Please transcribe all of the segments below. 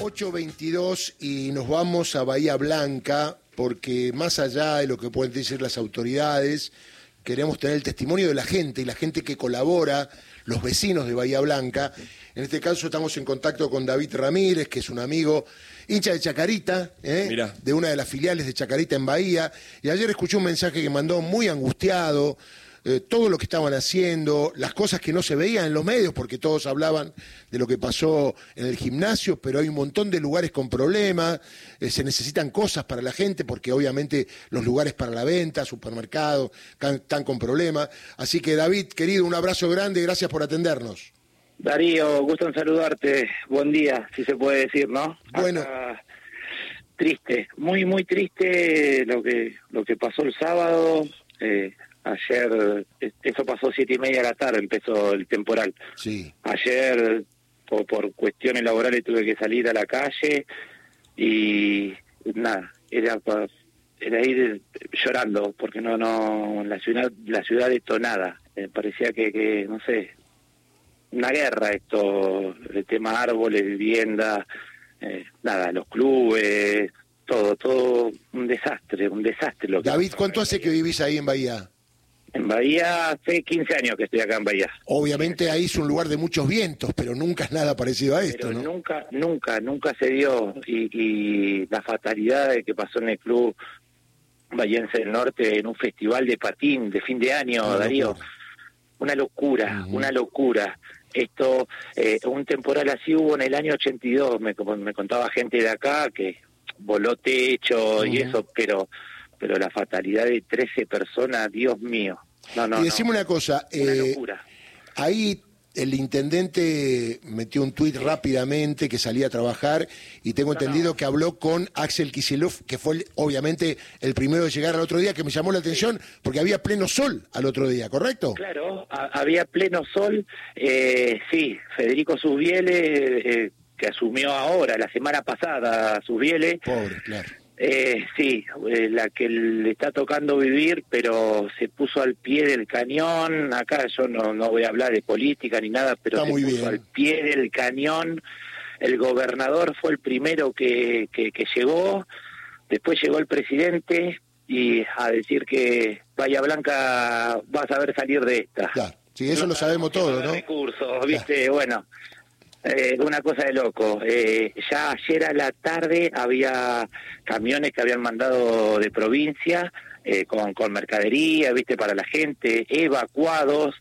8.22 y nos vamos a Bahía Blanca porque más allá de lo que pueden decir las autoridades, queremos tener el testimonio de la gente y la gente que colabora, los vecinos de Bahía Blanca. En este caso estamos en contacto con David Ramírez, que es un amigo hincha de Chacarita, ¿eh? de una de las filiales de Chacarita en Bahía, y ayer escuché un mensaje que mandó muy angustiado, eh, todo lo que estaban haciendo, las cosas que no se veían en los medios, porque todos hablaban de lo que pasó en el gimnasio, pero hay un montón de lugares con problemas, eh, se necesitan cosas para la gente, porque obviamente los lugares para la venta, supermercados, están con problemas. Así que David, querido, un abrazo grande, gracias por atendernos. Darío, gusto en saludarte, buen día, si se puede decir, ¿no? Bueno. triste, muy, muy triste lo que, lo que pasó el sábado. Eh, Ayer, eso pasó siete y media de la tarde, empezó el temporal. Sí. Ayer, por, por cuestiones laborales, tuve que salir a la calle y nada, era era ir llorando porque no no la ciudad la ciudad detonada me parecía que, que no sé una guerra esto el tema árboles vivienda eh, nada los clubes todo todo un desastre un desastre lo David cuánto hace que vivís ahí en Bahía en Bahía hace 15 años que estoy acá en Bahía. Obviamente ahí es un lugar de muchos vientos, pero nunca es nada parecido a esto, ¿no? Nunca, nunca, nunca se dio. Y, la fatalidad de que pasó en el club Bahiense del Norte en un festival de patín de fin de año, Darío. Una locura, una locura. Esto, eh, un temporal así hubo en el año 82, me, me contaba gente de acá que voló techo y eso, pero pero la fatalidad de 13 personas, Dios mío. No, no, y decime una cosa, una eh, locura. ahí el intendente metió un tuit rápidamente que salía a trabajar y tengo entendido que habló con Axel Kisilov, que fue obviamente el primero de llegar al otro día, que me llamó la atención porque había pleno sol al otro día, ¿correcto? Claro, había pleno sol, eh, sí, Federico Subiele, eh, que asumió ahora, la semana pasada, Subiele. Pobre, claro eh, sí, eh, la que le está tocando vivir, pero se puso al pie del cañón. Acá yo no, no voy a hablar de política ni nada, pero se puso al pie del cañón. El gobernador fue el primero que, que, llegó, después llegó el presidente y a decir que Bahía Blanca va a saber salir de esta. Claro, sí, eso lo sabemos todos, ¿no? Recursos, viste, bueno. Eh, una cosa de loco. Eh, ya ayer a la tarde había camiones que habían mandado de provincia eh, con, con mercadería, viste, para la gente, evacuados.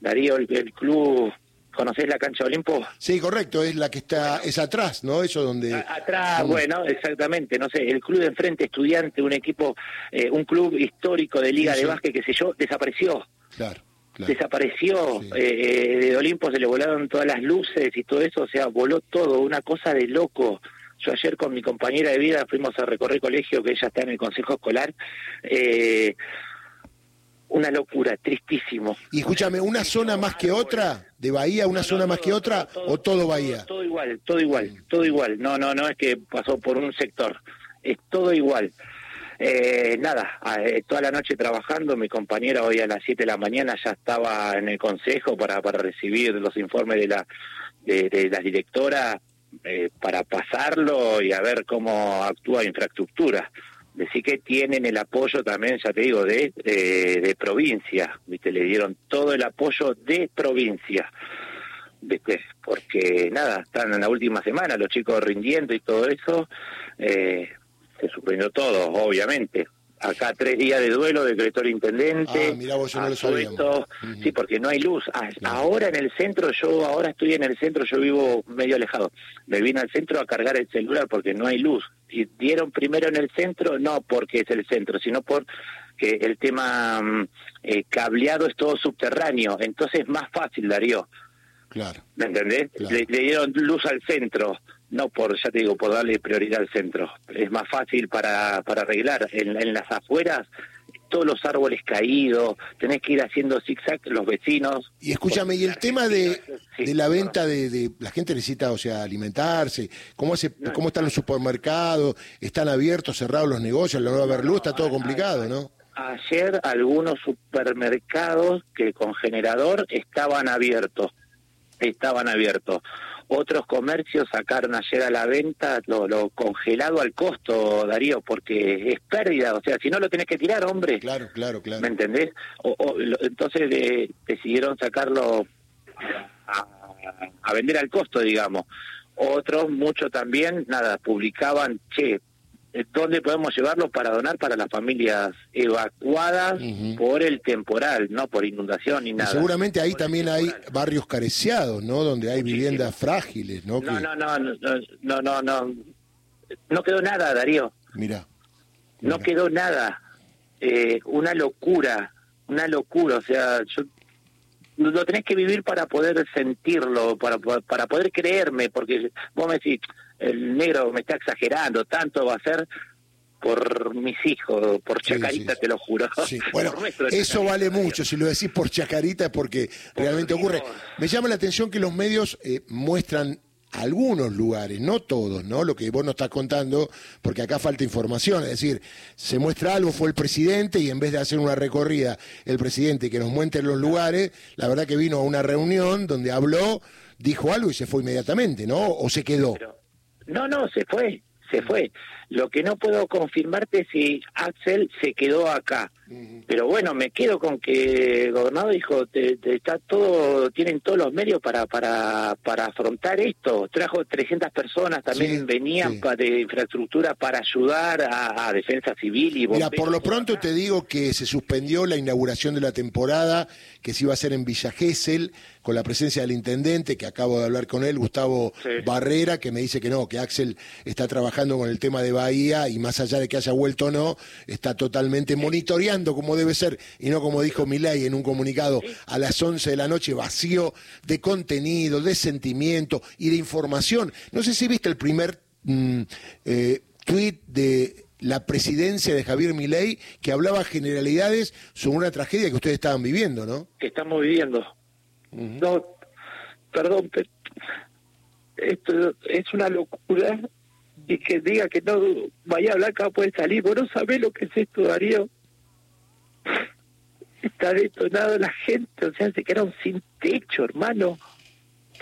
Darío, el, club, ¿conocés la cancha Olimpo? Sí, correcto, es la que está, es atrás, ¿no? Eso donde... atrás, bueno, exactamente, no sé, el club de enfrente, estudiante, un equipo, eh, un club histórico de Liga de Básquet, qué sé yo, desapareció. Claro desapareció, eh, eh, de Olimpo se le volaron todas las luces y todo eso, o sea, voló todo, una cosa de loco. Yo ayer con mi compañera de vida fuimos a recorrer colegio, que ella está en el consejo escolar, eh, una locura, tristísimo. Y escúchame, ¿una zona más que otra? ¿De Bahía una zona más que otra o todo Bahía? Todo, igual, todo igual, todo igual. No, no, no es que pasó por un sector, es todo igual. Eh, nada, eh, toda la noche trabajando, mi compañera hoy a las 7 de la mañana ya estaba en el consejo para, para recibir los informes de la, de, la directora eh, para pasarlo y a ver cómo actúa infraestructura. Decir que tienen el apoyo también, ya te digo, de, de, provincia, ¿viste? le dieron todo el apoyo de provincia. ¿viste? porque nada, están en la última semana los chicos rindiendo y todo eso, eh, se suspendió todo, obviamente. Acá tres días de duelo, decretó el intendente. Ah, mirá vos, yo no lo Sí, porque no hay luz. Ah, ahora en el centro, yo ahora estoy en el centro, yo vivo medio alejado. Me vine al centro a cargar el celular porque no hay luz. Y dieron primero en el centro, no porque es el centro, sino por que el tema mm, eh, cableado es todo subterráneo. Entonces es más fácil, Darío. Claro. ¿Me entendés? le dieron luz al centro no por, ya te digo, por darle prioridad al centro. Es más fácil para, para arreglar. En, las afueras, todos los árboles caídos, tenés que ir haciendo zigzag los vecinos. Y escúchame, y el tema de, de la venta de, La gente necesita, o sea, alimentarse. ¿Cómo, hace, ¿Cómo están los supermercados? ¿Están abiertos, cerrados los negocios? ¿La nueva luz? Está todo complicado, ¿no? Ayer algunos supermercados que con generador estaban abiertos. Estaban abiertos Otros comercios sacaron ayer a la venta lo, lo, congelado al costo, Darío, porque es pérdida. O sea, si no lo tenés que tirar, hombre. Claro, claro, claro. ¿Me entendés? O, o, entonces de, decidieron sacarlo a, a, vender al costo, digamos. Otros, muchos también, nada, publicaban, che, ¿dónde podemos llevarlos para donar para las familias evacuadas por el temporal, no por inundación ni nada? Y seguramente ahí también hay barrios careciados, ¿no? Donde hay viviendas frágiles, ¿no? No, no, no, no, no, no, no, no quedó nada, Darío. Mira. No quedó nada. Eh, una locura, una locura. O sea, yo lo tenés que vivir para poder sentirlo, para, para poder creerme, porque vos me decís, el negro me está exagerando, tanto va a ser por mis hijos, por Chacarita, te lo juro. Bueno, eso vale mucho, si lo decís por Chacarita, porque realmente ocurre. Me llama la atención que los medios eh, muestran algunos lugares, no todos, ¿no? Lo que vos nos estás contando, porque acá falta información, es decir, se muestra algo, fue el presidente y en vez de hacer una recorrida, el presidente que nos muestre los lugares, la verdad que vino a una reunión donde habló, dijo algo y se fue inmediatamente, ¿no? ¿O se quedó? No, no, se fue, se fue. Lo que no puedo confirmarte es si Axel se quedó acá. Pero bueno, me quedo con que el gobernador dijo, te, está todo, tienen todos los medios para para para afrontar esto. Trajo 300 personas, también venían de infraestructura para ayudar a, defensa civil y Mira, por lo pronto te digo que se suspendió la inauguración de la temporada, que se iba a hacer en Villa Gesell, con la presencia del intendente, que acabo de hablar con él, Gustavo Barrera, que me dice que no, que Axel está trabajando con el tema de Bahía y más allá de que haya vuelto o no, está totalmente monitoreando como debe ser y no como dijo Milay en un comunicado a las 11 de la noche vacío de contenido, de sentimiento y de información. No sé si viste el primer mm, eh, tweet de la presidencia de Javier Milei que hablaba generalidades sobre una tragedia que ustedes estaban viviendo, ¿no? Que estamos viviendo. No, perdón, pero esto es una locura y que diga que no vaya a hablar acá puede salir. Vos no sabés lo que es esto, Darío. Está detonado la gente, o sea, se quedaron sin techo, hermano.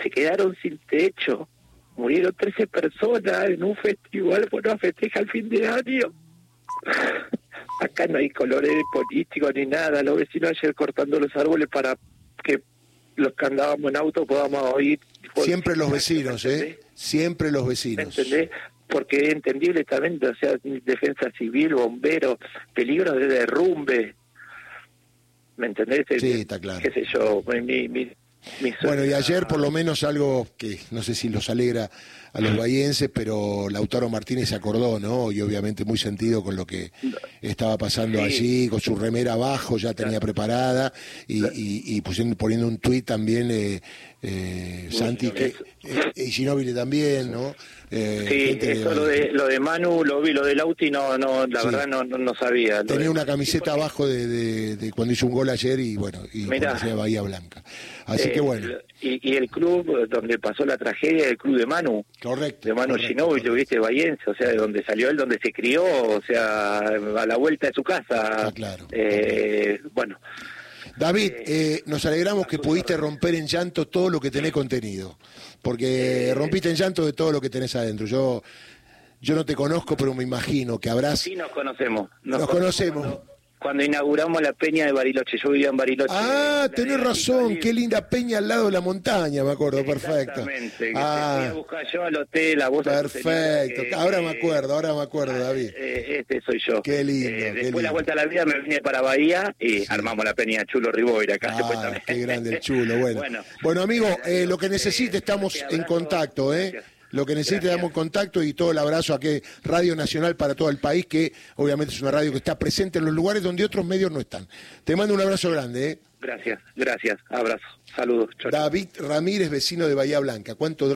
Se quedaron sin techo. Murieron 13 personas en un festival, bueno, festeja el fin de año. Acá no hay colores políticos ni nada. Los vecinos ayer cortando los árboles para que los que andábamos en auto podamos oír. Siempre los vecinos, ¿eh? Siempre los vecinos. ¿Entendés? Porque es entendible también, o sea, defensa civil, bomberos, peligro de derrumbe. ¿Me entendés? Sí, está claro. ¿Qué sé yo? Mi, mi, bueno, y ayer por lo menos algo que no sé si los alegra a los bahienses, pero Lautaro Martínez se acordó, ¿no? Y obviamente muy sentido con lo que estaba pasando allí, con su remera abajo ya tenía preparada y, y, poniendo un tuit también, eh, eh, Santi, que, eh, y Ginóbili también, ¿no? Eh, sí, eso lo de, lo de Manu, lo vi, lo de Lauti, no, no, la verdad no, no, sabía. Tenía una camiseta abajo de, de, cuando hizo un gol ayer y bueno, y de Bahía Blanca. Así que bueno. Y, y, el club donde pasó la tragedia, el club de Manu. Correcto. De Manu lo viste, Bahiense, o sea, de donde salió él, donde se crió, o sea, a la vuelta de su casa. Ah, claro. Eh, bueno. David, eh, eh, nos alegramos que pudiste romper en llanto todo lo que tenés contenido, porque rompiste en llanto de todo lo que tenés adentro. Yo, yo no te conozco, pero me imagino que habrás. Sí, nos conocemos. Nos, conocemos cuando inauguramos la peña de Bariloche. Yo vivía en Bariloche. Ah, tenés razón, qué linda peña al lado de la montaña, me acuerdo, perfecto. Exactamente, ah, buscar yo al hotel, a vos Perfecto, ahora me acuerdo, ahora me acuerdo, ah, David. Eh, este soy yo. Qué lindo. Eh, después la vuelta a la vida me vine para Bahía y armamos la peña Chulo Riboira acá. Ah, qué grande el Chulo, bueno. Bueno, amigo, eh, lo que necesite, estamos en contacto, ¿eh? Lo que necesite, damos contacto y todo el abrazo a que Radio Nacional para todo el país, que obviamente es una radio que está presente en los lugares donde otros medios no están. Te mando un abrazo grande. ¿eh? Gracias, gracias. Abrazo. Saludos. David Ramírez, vecino de Bahía Blanca. ¿Cuánto